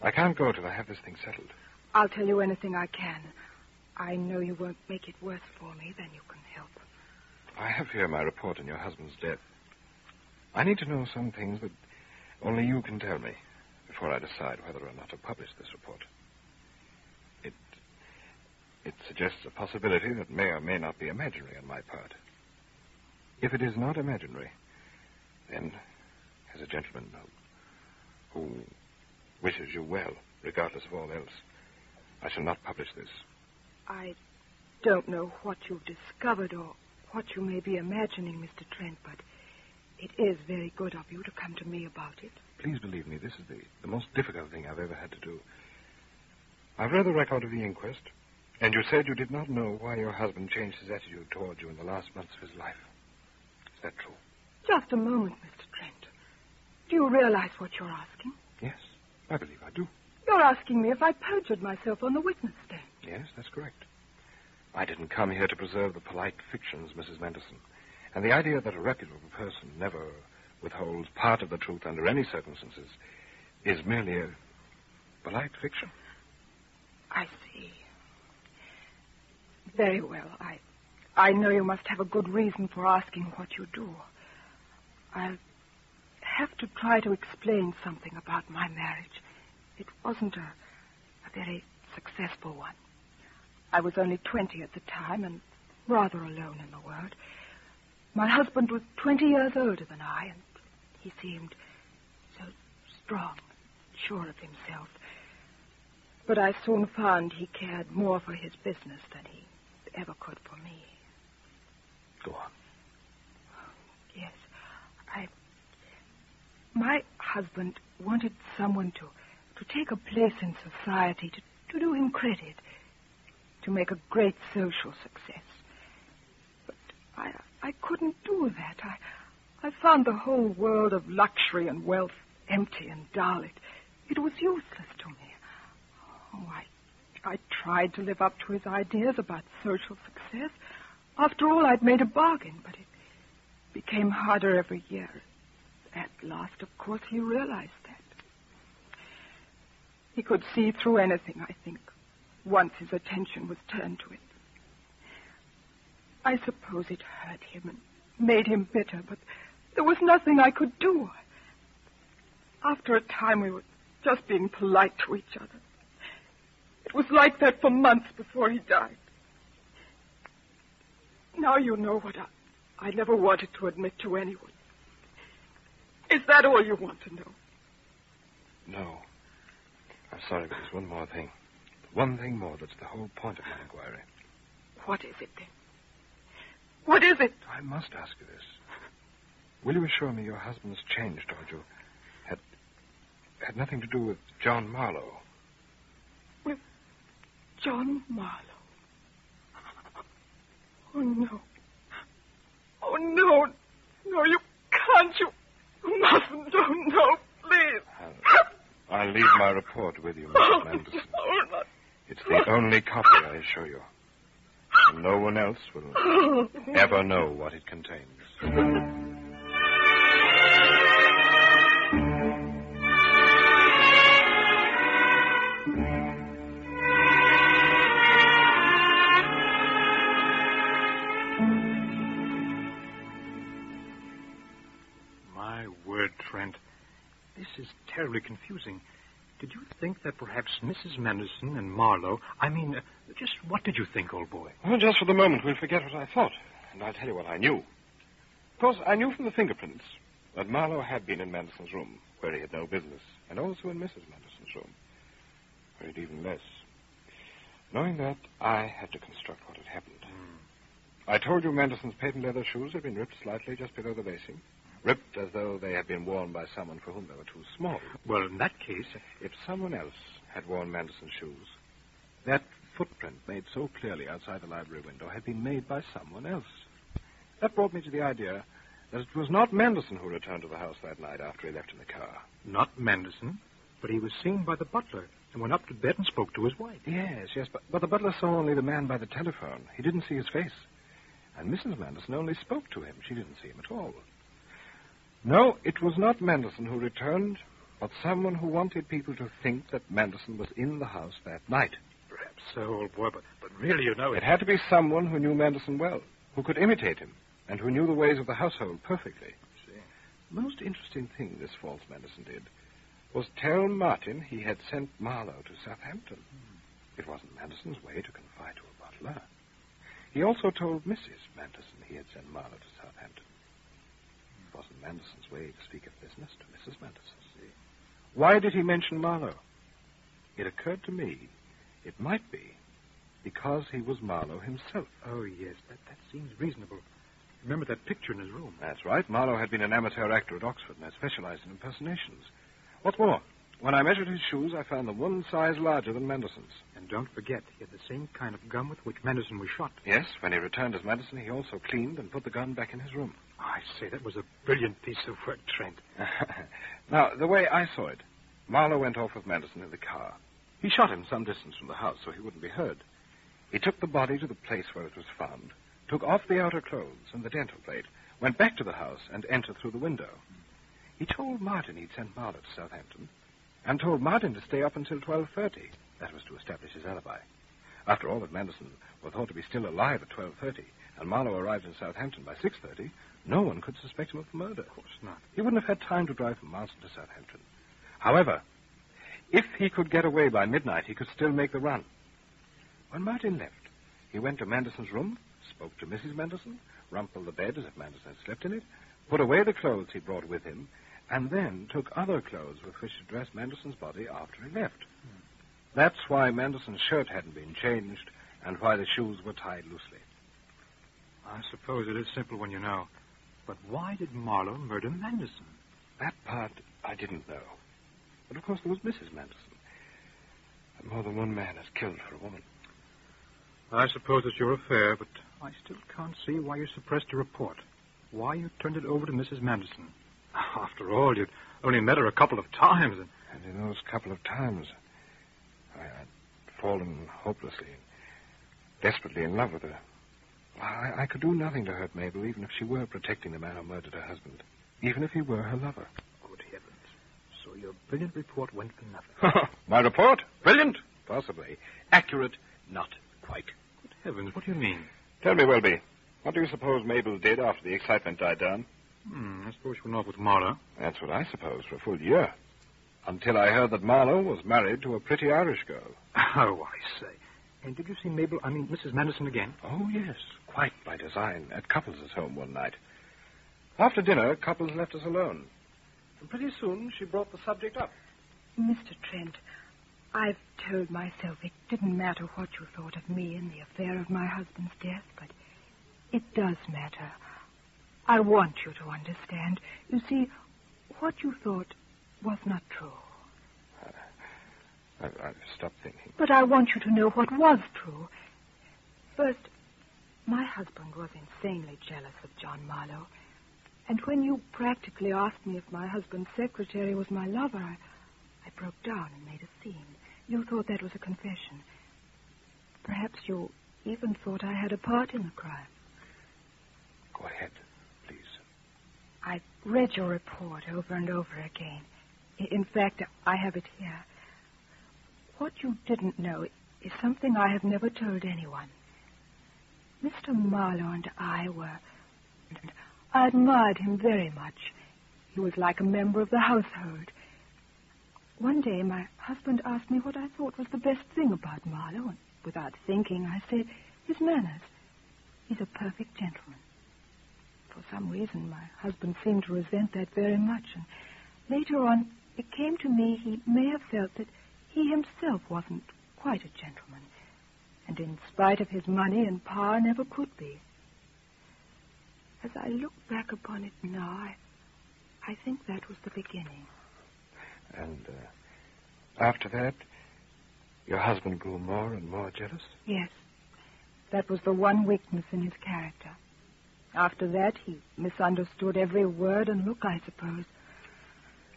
I can't go till I have this thing settled. I'll tell you anything I can. I know you won't make it worse for me than you can help. I have here my report on your husband's death. I need to know some things that only you can tell me before I decide whether or not to publish this report. It it suggests a possibility that may or may not be imaginary on my part. If it is not imaginary, then, as a gentleman who, who wishes you well, regardless of all else, I shall not publish this. I don't know what you've discovered or what you may be imagining, Mr. Trent, but it is very good of you to come to me about it. Please believe me, this is the, the most difficult thing I've ever had to do. I've read the record of the inquest, and you said you did not know why your husband changed his attitude toward you in the last months of his life. Is that true? Just a moment, Mr. Trent. Do you realize what you're asking? Yes, I believe I do. You're asking me if I perjured myself on the witness stand. Yes, that's correct. I didn't come here to preserve the polite fictions, Mrs. Manderson. And the idea that a reputable person never withholds part of the truth under any circumstances is merely a polite fiction. I see. Very well. I I know you must have a good reason for asking what you do. I'll have to try to explain something about my marriage. It wasn't a, a very successful one. I was only 20 at the time and rather alone in the world. My husband was 20 years older than I, and he seemed so strong, sure of himself. But I soon found he cared more for his business than he ever could for me. Go on. Yes. I. My husband wanted someone to, to take a place in society, to, to do him credit, to make a great social success. But I, I couldn't do that. I, I found the whole world of luxury and wealth empty and dull. It, it was useless to me. Oh, I, I tried to live up to his ideas about social success. After all, I'd made a bargain, but it became harder every year. At last, of course, he realized that. He could see through anything, I think, once his attention was turned to it. I suppose it hurt him and made him bitter, but there was nothing I could do. After a time, we were just being polite to each other. It was like that for months before he died. Now you know what I, I never wanted to admit to anyone. Is that all you want to know? No. I'm sorry, but there's one more thing. One thing more that's the whole point of my inquiry. What is it then? What is it? I must ask you this. Will you assure me your husband's change toward you had had nothing to do with John Marlowe? With John Marlowe? Oh no. Oh no. No, you can't. You, you mustn't. Oh no, please. I'll, I'll leave my report with you, Mrs. Oh, not. It's the only copy, I assure you. And no one else will ever know what it contains. My word, Trent. This is terribly confusing. Did you think that perhaps Mrs. Manderson and Marlowe. I mean, uh, just what did you think, old boy? Well, just for the moment, we'll forget what I thought, and I'll tell you what I knew. Of course, I knew from the fingerprints that Marlowe had been in Manderson's room, where he had no business, and also in Mrs. Manderson's room, where he'd even less. Knowing that, I had to construct what had happened. I told you Manderson's patent leather shoes had been ripped slightly just below the lacing, ripped as though they had been worn by someone for whom they were too small. Well, in that case, If someone else had worn Manderson's shoes, that footprint made so clearly outside the library window had been made by someone else. That brought me to the idea that it was not Manderson who returned to the house that night after he left in the car. not Manderson, but he was seen by the butler and went up to bed and spoke to his wife. Yes, yes, but, but the butler saw only the man by the telephone. He didn't see his face. And Mrs. Manderson only spoke to him. She didn't see him at all. No, it was not Manderson who returned, but someone who wanted people to think that Manderson was in the house that night. Perhaps so, old boy, but, but really, you know, It had to be someone who knew Manderson well, who could imitate him, and who knew the ways of the household perfectly. The most interesting thing this false Manderson did was tell Martin he had sent Marlowe to Southampton. Hmm. It wasn't Manderson's way to confide to a butler. He also told Mrs. Manderson he had sent Marlowe to. It Manderson's way to speak of business to Mrs. Manderson. Why did he mention Marlowe? It occurred to me it might be because he was Marlowe himself. Oh, yes, that, that seems reasonable. Remember that picture in his room? That's right. Marlowe had been an amateur actor at Oxford and had specialized in impersonations. What's more, when I measured his shoes, I found them one size larger than Manderson's. And don't forget, he had the same kind of gun with which Manderson was shot. Yes, when he returned as Manderson, he also cleaned and put the gun back in his room. Oh, I say, that was a brilliant piece of work, Trent. now, the way I saw it, Marlowe went off with Manderson in the car. He shot him some distance from the house so he wouldn't be heard. He took the body to the place where it was found, took off the outer clothes and the dental plate, went back to the house, and entered through the window. He told Martin he'd sent Marlowe to Southampton, and told Martin to stay up until 12.30. That was to establish his alibi. After all, if Manderson were thought to be still alive at 12.30, and Marlowe arrived in Southampton by 6.30, no one could suspect him of the murder. Of course not. He wouldn't have had time to drive from Marston to Southampton. However, if he could get away by midnight, he could still make the run. When Martin left, he went to Manderson's room, spoke to Mrs. Manderson, rumpled the bed as if Manderson had slept in it, put away the clothes he brought with him, and then took other clothes with which to dress Manderson's body after he left. Hmm. That's why Manderson's shirt hadn't been changed and why the shoes were tied loosely. I suppose it is simple when you know. But why did Marlowe murder Manderson? That part I didn't know. But of course there was Mrs. Manderson. And more than one man has killed for a woman. I suppose it's your affair, but I still can't see why you suppressed your report. Why you turned it over to Mrs. Manderson. After all, you'd only met her a couple of times. And, and in those couple of times, I had fallen hopelessly, desperately in love with her. I, I could do nothing to hurt Mabel, even if she were protecting the man who murdered her husband. Even if he were her lover. Good heavens. So your brilliant report went for nothing. My report? Brilliant? Possibly. Accurate? Not quite. Good heavens, what do you mean? Tell me, Welby, what do you suppose Mabel did after the excitement died down? Hmm, I suppose she went off with Marlowe. That's what I suppose, for a full year. Until I heard that Marlowe was married to a pretty Irish girl. Oh, I say. And did you see Mabel, I mean, Mrs. Manderson again? Oh, yes. Quite by design. At Cupples' home one night. After dinner, Cupples left us alone. And pretty soon she brought the subject up. Mr. Trent, I've told myself it didn't matter what you thought of me in the affair of my husband's death, but it does matter. I want you to understand. You see, what you thought was not true. I, I've stopped thinking. But I want you to know what was true. First, my husband was insanely jealous of John Marlowe. And when you practically asked me if my husband's secretary was my lover, I, I broke down and made a scene. You thought that was a confession. Perhaps you even thought I had a part in the crime. Go ahead, please. I've read your report over and over again. In fact, I have it here. What you didn't know is something I have never told anyone. Mr. Marlowe and I were. I admired him very much. He was like a member of the household. One day, my husband asked me what I thought was the best thing about Marlowe, and without thinking, I said, his manners. He's a perfect gentleman. For some reason, my husband seemed to resent that very much, and later on, it came to me he may have felt that he himself wasn't quite a gentleman, and in spite of his money and power, never could be. As I look back upon it now, I, I think that was the beginning. And uh, after that, your husband grew more and more jealous? Yes. That was the one weakness in his character. After that, he misunderstood every word and look, I suppose.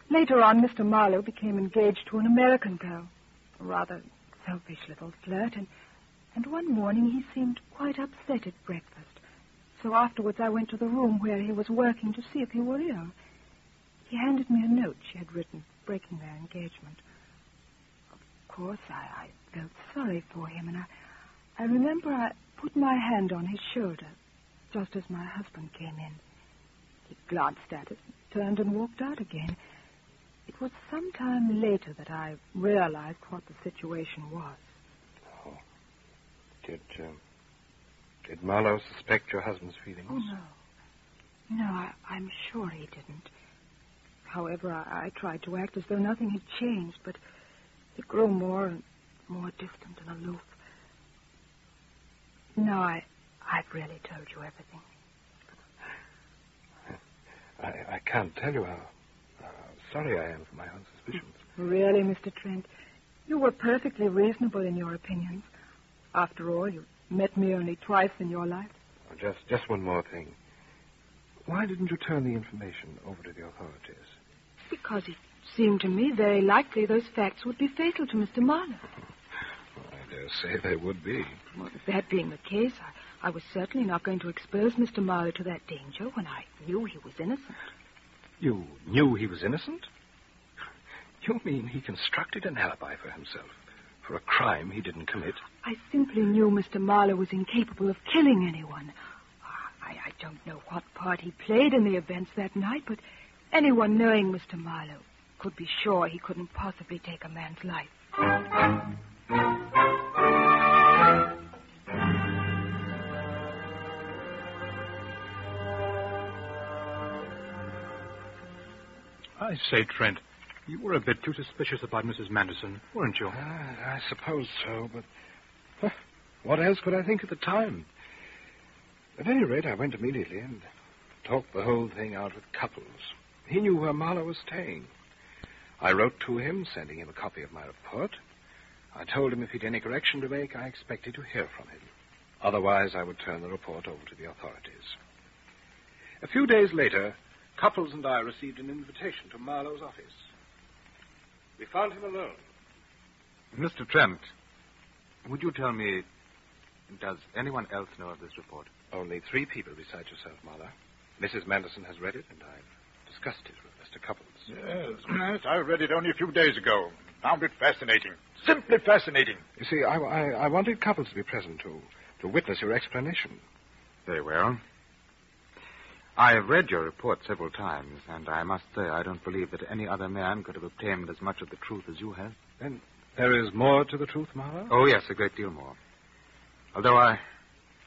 Later on, Mr. Marlowe became engaged to an American girl, a rather selfish little flirt, and, and one morning he seemed quite upset at breakfast. So afterwards I went to the room where he was working to see if he were ill. He handed me a note she had written, breaking their engagement. Of course, I, I felt sorry for him, and I, I remember I put my hand on his shoulder just as my husband came in. He glanced at it, turned, and walked out again. It was some time later that I realized what the situation was. Did, uh, did Marlowe suspect your husband's feelings? Oh, no. No, I, I'm sure he didn't. However, I, I tried to act as though nothing had changed, but he grew more and more distant and aloof. No, I, I've really told you everything. I, I can't tell you how, how sorry I am for my own suspicions. Really, Mr. Trent, you were perfectly reasonable in your opinions. After all, you met me only twice in your life. Oh, just, just one more thing. Why didn't you turn the information over to the authorities? Because it seemed to me very likely those facts would be fatal to Mr. Marlowe. I dare say they would be. Well, that being the case, I, I was certainly not going to expose Mr. Marlowe to that danger when I knew he was innocent. You knew he was innocent? You mean he constructed an alibi for himself for a crime he didn't commit? I simply knew Mr. Marlowe was incapable of killing anyone. Ah, I, I don't know what part he played in the events that night, but anyone knowing Mr. Marlowe could be sure he couldn't possibly take a man's life. I say, Trent, you were a bit too suspicious about Mrs. Manderson, weren't you? Uh, I suppose so, but huh, what else could I think at the time? At any rate, I went immediately and talked the whole thing out with Cupples. He knew where Marlowe was staying. I wrote to him, sending him a copy of my report. I told him if he'd any correction to make, I expected to hear from him. Otherwise, I would turn the report over to the authorities. A few days later, Cupples and I received an invitation to Marlowe's office. We found him alone. Mr. Trent, would you tell me, does anyone else know of this report? Only three people besides yourself, Marlowe. Mrs. Manderson has read it, and I've discussed it with Mr. Cupples. Yes, yes, I read it only a few days ago. Found it fascinating. Simply fascinating. You see, I, I, I wanted Cupples to be present to, to witness your explanation. Very well. I have read your report several times, and I must say I don't believe that any other man could have obtained as much of the truth as you have. Then there is more to the truth, Marlowe? Oh, yes, a great deal more. Although I,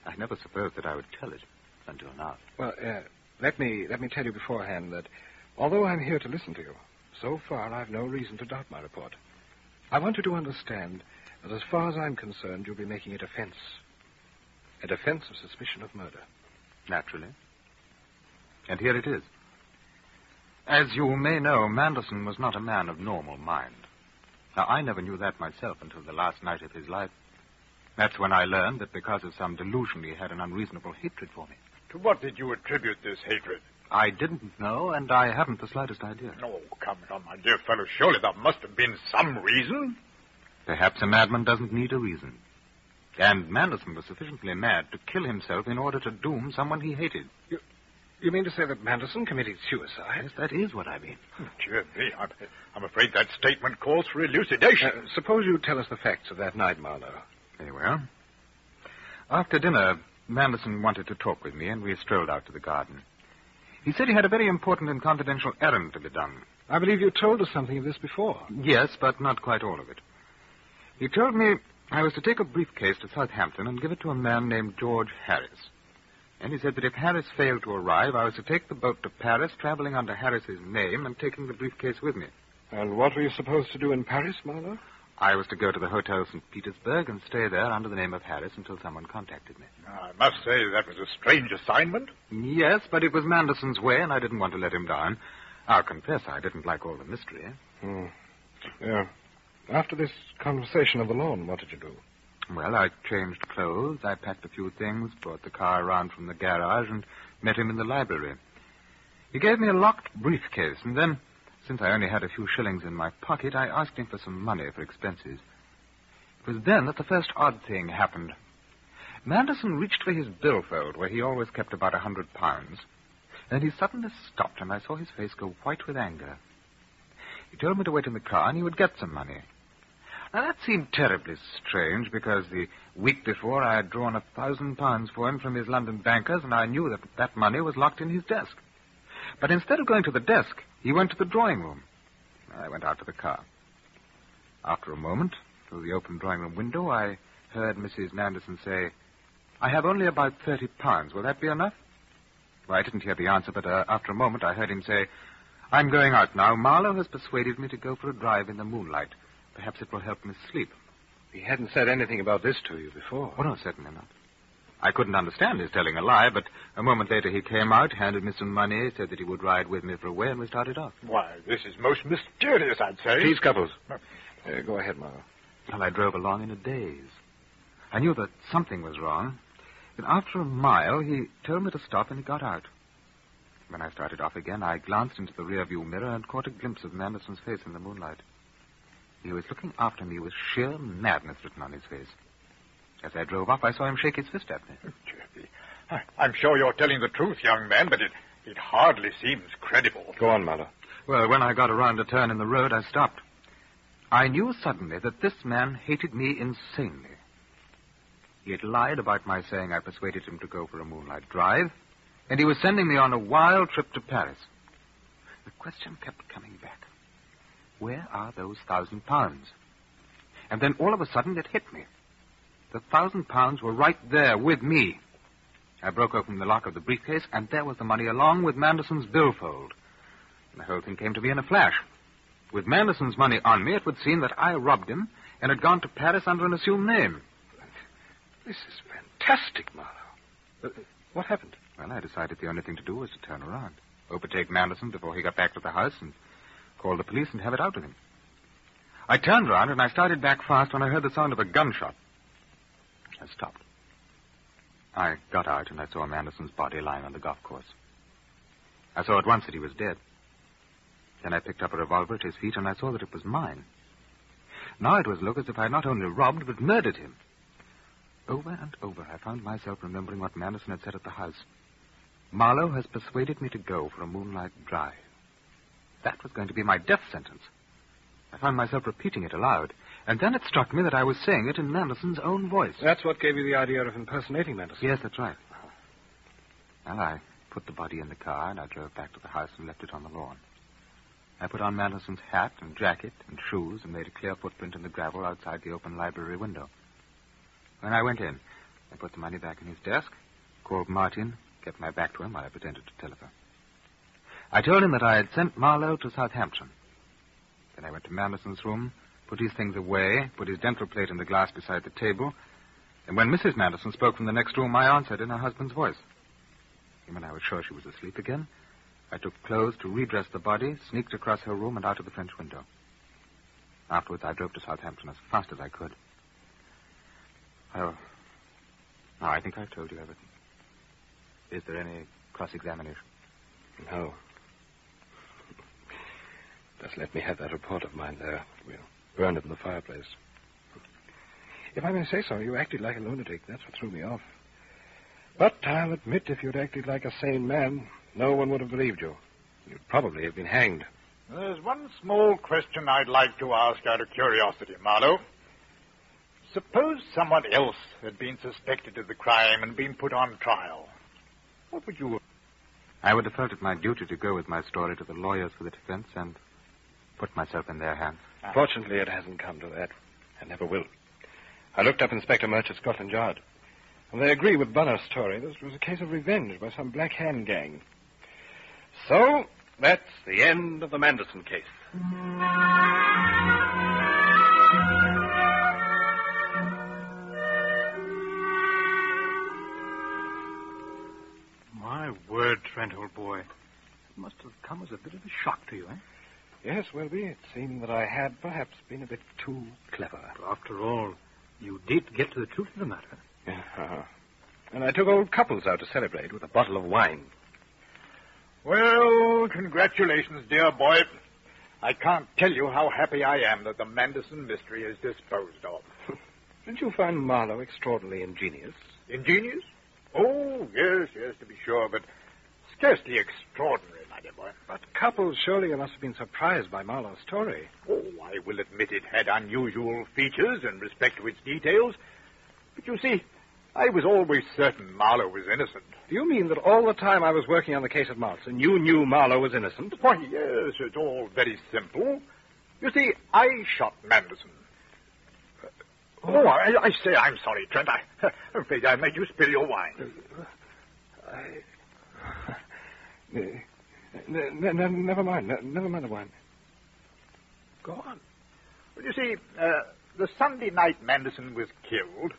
I never supposed that I would tell it until now. Well, uh, let me let me tell you beforehand that although I'm here to listen to you, so far I've no reason to doubt my report. I want you to understand that as far as I'm concerned, you'll be making a defense. A defense of suspicion of murder. Naturally. And here it is. As you may know, Manderson was not a man of normal mind. Now, I never knew that myself until the last night of his life. That's when I learned that because of some delusion he had an unreasonable hatred for me. To what did you attribute this hatred? I didn't know, and I haven't the slightest idea. Oh, come, now, my dear fellow. Surely there must have been some reason. Perhaps a madman doesn't need a reason. And Manderson was sufficiently mad to kill himself in order to doom someone he hated. You, you mean to say that Manderson committed suicide? Yes, that is what I mean. Oh, dear me, I'm, I'm afraid that statement calls for elucidation. Uh, suppose you tell us the facts of that night, Marlowe. Very well. After dinner, Manderson wanted to talk with me, and we strolled out to the garden. He said he had a very important and confidential errand to be done. I believe you told us something of this before. Yes, but not quite all of it. He told me I was to take a briefcase to Southampton and give it to a man named George Harris. And he said that if Harris failed to arrive, I was to take the boat to Paris, traveling under Harris's name and taking the briefcase with me. And what were you supposed to do in Paris, Marlowe? I was to go to the Hotel St. Petersburg and stay there under the name of Harris until someone contacted me. I must say that was a strange assignment. Yes, but it was Manderson's way, and I didn't want to let him down. I'll confess I didn't like all the mystery. Hmm. Yeah. After this conversation of the lawn, what did you do? Well, I changed clothes, I packed a few things, brought the car around from the garage, and met him in the library. He gave me a locked briefcase, and then, since I only had a few shillings in my pocket, I asked him for some money for expenses. It was then that the first odd thing happened. Manderson reached for his billfold, where he always kept about a hundred pounds. Then he suddenly stopped, and I saw his face go white with anger. He told me to wait in the car, and he would get some money. Now, that seemed terribly strange, because the week before I had drawn a thousand pounds for him from his London bankers, and I knew that that money was locked in his desk. But instead of going to the desk, he went to the drawing room. I went out to the car. After a moment, through the open drawing room window, I heard Mrs. Manderson say, I have only about thirty pounds. Will that be enough? Well, I didn't hear the answer, but uh, after a moment I heard him say, I'm going out now. Marlowe has persuaded me to go for a drive in the moonlight. Perhaps it will help me sleep. He hadn't said anything about this to you before. Oh, no, certainly not. I couldn't understand his telling a lie, but a moment later he came out, handed me some money, said that he would ride with me for a way, and we started off. Why, this is most mysterious, I'd say. Please, Cupples. Uh, go ahead, Marlowe. Well, I drove along in a daze. I knew that something was wrong. But after a mile, he told me to stop, and he got out. When I started off again, I glanced into the rearview mirror and caught a glimpse of Manderson's face in the moonlight. He was looking after me with sheer madness written on his face. As I drove off, I saw him shake his fist at me. Oh, I, I'm sure you're telling the truth, young man, but it, it hardly seems credible. Go on, Marlowe. Well, when I got around a turn in the road, I stopped. I knew suddenly that this man hated me insanely. He had lied about my saying I persuaded him to go for a moonlight drive, and he was sending me on a wild trip to Paris. The question kept coming back. Where are those thousand pounds? And then all of a sudden it hit me. The thousand pounds were right there with me. I broke open the lock of the briefcase, and there was the money along with Manderson's billfold. And the whole thing came to me in a flash. With Manderson's money on me, it would seem that I robbed him and had gone to Paris under an assumed name. This is fantastic, Marlowe. Uh, what happened? Well, I decided the only thing to do was to turn around, overtake Manderson before he got back to the house, and call the police and have it out with him. I turned around and I started back fast when I heard the sound of a gunshot. I stopped. I got out and I saw Manderson's body lying on the golf course. I saw at once that he was dead. Then I picked up a revolver at his feet and I saw that it was mine. Now it was look as if I had not only robbed but murdered him. Over and over I found myself remembering what Manderson had said at the house. Marlowe has persuaded me to go for a moonlight drive. That was going to be my death sentence. I found myself repeating it aloud, and then it struck me that I was saying it in Manderson's own voice. That's what gave you the idea of impersonating Manderson? Yes, that's right. Well, I put the body in the car, and I drove back to the house and left it on the lawn. I put on Manderson's hat and jacket and shoes and made a clear footprint in the gravel outside the open library window. When I went in, I put the money back in his desk, called Martin, kept my back to him while I pretended to telephone. I told him that I had sent Marlowe to Southampton. Then I went to Manderson's room, put his things away, put his dental plate in the glass beside the table, and when Mrs. Manderson spoke from the next room, I answered in her husband's voice. And when I was sure she was asleep again, I took clothes to redress the body, sneaked across her room, and out of the French window. Afterwards, I drove to Southampton as fast as I could. Oh. Now, I think I've told you everything. Is there any cross-examination? No. Just let me have that report of mine there. We'll burn it in the fireplace. If I may say so, you acted like a lunatic. That's what threw me off. But I'll admit, if you'd acted like a sane man, no one would have believed you. You'd probably have been hanged. There's one small question I'd like to ask out of curiosity, Marlowe. Suppose someone else had been suspected of the crime and been put on trial. What would you have? I would have felt it my duty to go with my story to the lawyers for the defense and put myself in their hands. Fortunately, it hasn't come to that, and never will. I looked up Inspector Murch at Scotland Yard, and they agree with Bunner's story. This was a case of revenge by some Black Hand gang. So, that's the end of the Manderson case. My word, Trent, old boy. It must have come as a bit of a shock to you, eh? Yes, Welby, it seemed that I had perhaps been a bit too clever. After all, you did get to the truth of the matter. Yeah, uh-huh. And I took old Cupples out to celebrate with a bottle of wine. Well, congratulations, dear boy. I can't tell you how happy I am that the Manderson mystery is disposed of. Didn't you find Marlowe extraordinarily ingenious? Ingenious? Oh, yes, yes, to be sure, but scarcely extraordinary, my dear boy. But Cupples, surely you must have been surprised by Marlowe's story. Oh, I will admit it had unusual features in respect to its details. But you see, I was always certain Marlowe was innocent. Do you mean that all the time I was working on the case at Marston, you knew Marlowe was innocent? Why, yes, it's all very simple. You see, I shot Manderson. Uh, oh, I, I say, I'm sorry, Trent. I, I'm afraid I made you spill your wine. I... Uh, Ne- ne- never mind. Ne- never mind the wine. Go on. Well, you see, uh, the Sunday night Manderson was killed,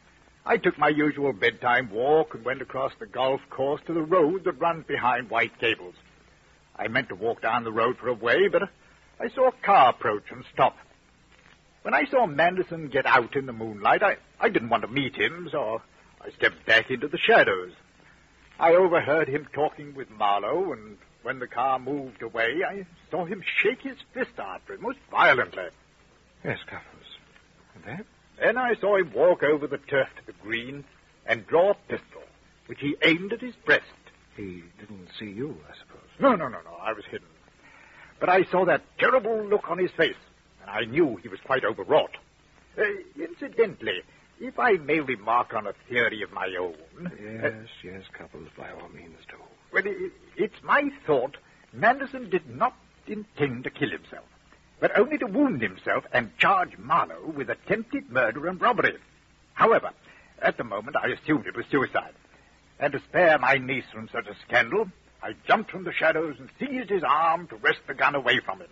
I took my usual bedtime walk and went across the golf course to the road that runs behind White Gables. I meant to walk down the road for a way, but I saw a car approach and stop. When I saw Manderson get out in the moonlight, I, I didn't want to meet him, so I stepped back into the shadows. I overheard him talking with Marlowe, and when the car moved away, I saw him shake his fist after it most violently. Yes, Cupples. And then? Then I saw him walk over the turf to the green and draw a pistol, which he aimed at his breast. He didn't see you, I suppose. No, no, no, no. I was hidden. But I saw that terrible look on his face, and I knew he was quite overwrought. Uh, incidentally, if I may remark on a theory of my own. Yes, uh, yes, Cupples, by all means do. Well, it's my thought Manderson did not intend to kill himself, but only to wound himself and charge Marlowe with attempted murder and robbery. However, at the moment I assumed it was suicide. And to spare my niece from such a scandal, I jumped from the shadows and seized his arm to wrest the gun away from him.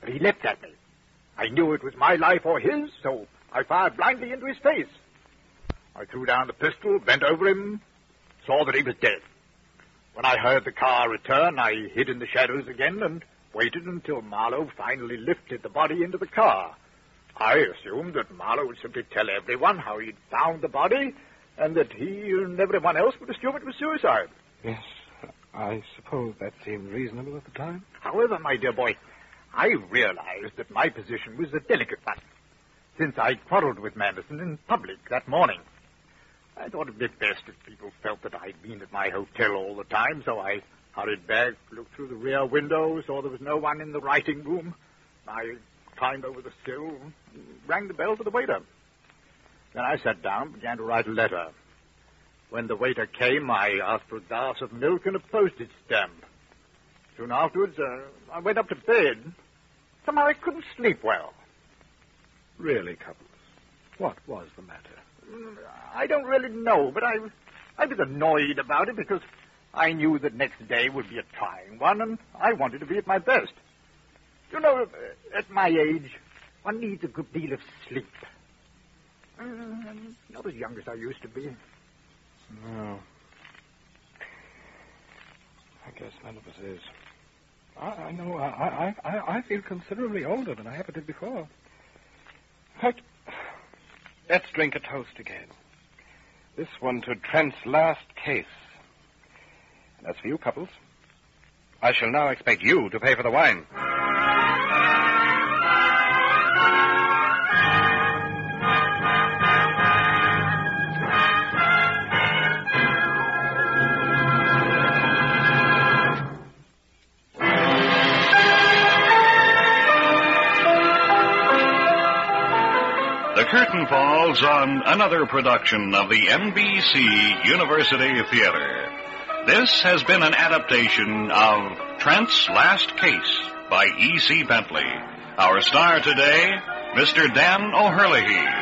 But he leapt at me. I knew it was my life or his, so I fired blindly into his face. I threw down the pistol, bent over him, saw that he was dead. When I heard the car return, I hid in the shadows again and waited until Marlowe finally lifted the body into the car. I assumed that Marlowe would simply tell everyone how he'd found the body and that he and everyone else would assume it was suicide. Yes, I suppose that seemed reasonable at the time. However, my dear boy, I realized that my position was a delicate one, since I quarreled with Manderson in public that morning. I thought it'd be best if people felt that I'd been at my hotel all the time, so I hurried back, looked through the rear window, saw there was no one in the writing room. I climbed over the sill, rang the bell for the waiter. Then I sat down and began to write a letter. When the waiter came, I asked for a glass of milk and a postage stamp. Soon afterwards, uh, I went up to bed. Somehow I couldn't sleep well. Really, Cupples, what was the matter? I don't really know, but I, I was annoyed about it because I knew that next day would be a trying one, and I wanted to be at my best. You know, at my age, one needs a good deal of sleep. Uh, not as young as I used to be. No. I guess none of us is. I, I know. I, I, I feel considerably older than I ever did before. In fact, let's drink a toast again. This one to Trent's last case. And as for you Cupples, I shall now expect you to pay for the wine. On another production of the NBC University Theater. This has been an adaptation of Trent's Last Case by E.C. Bentley. Our star today, Mr. Dan O'Herlihy.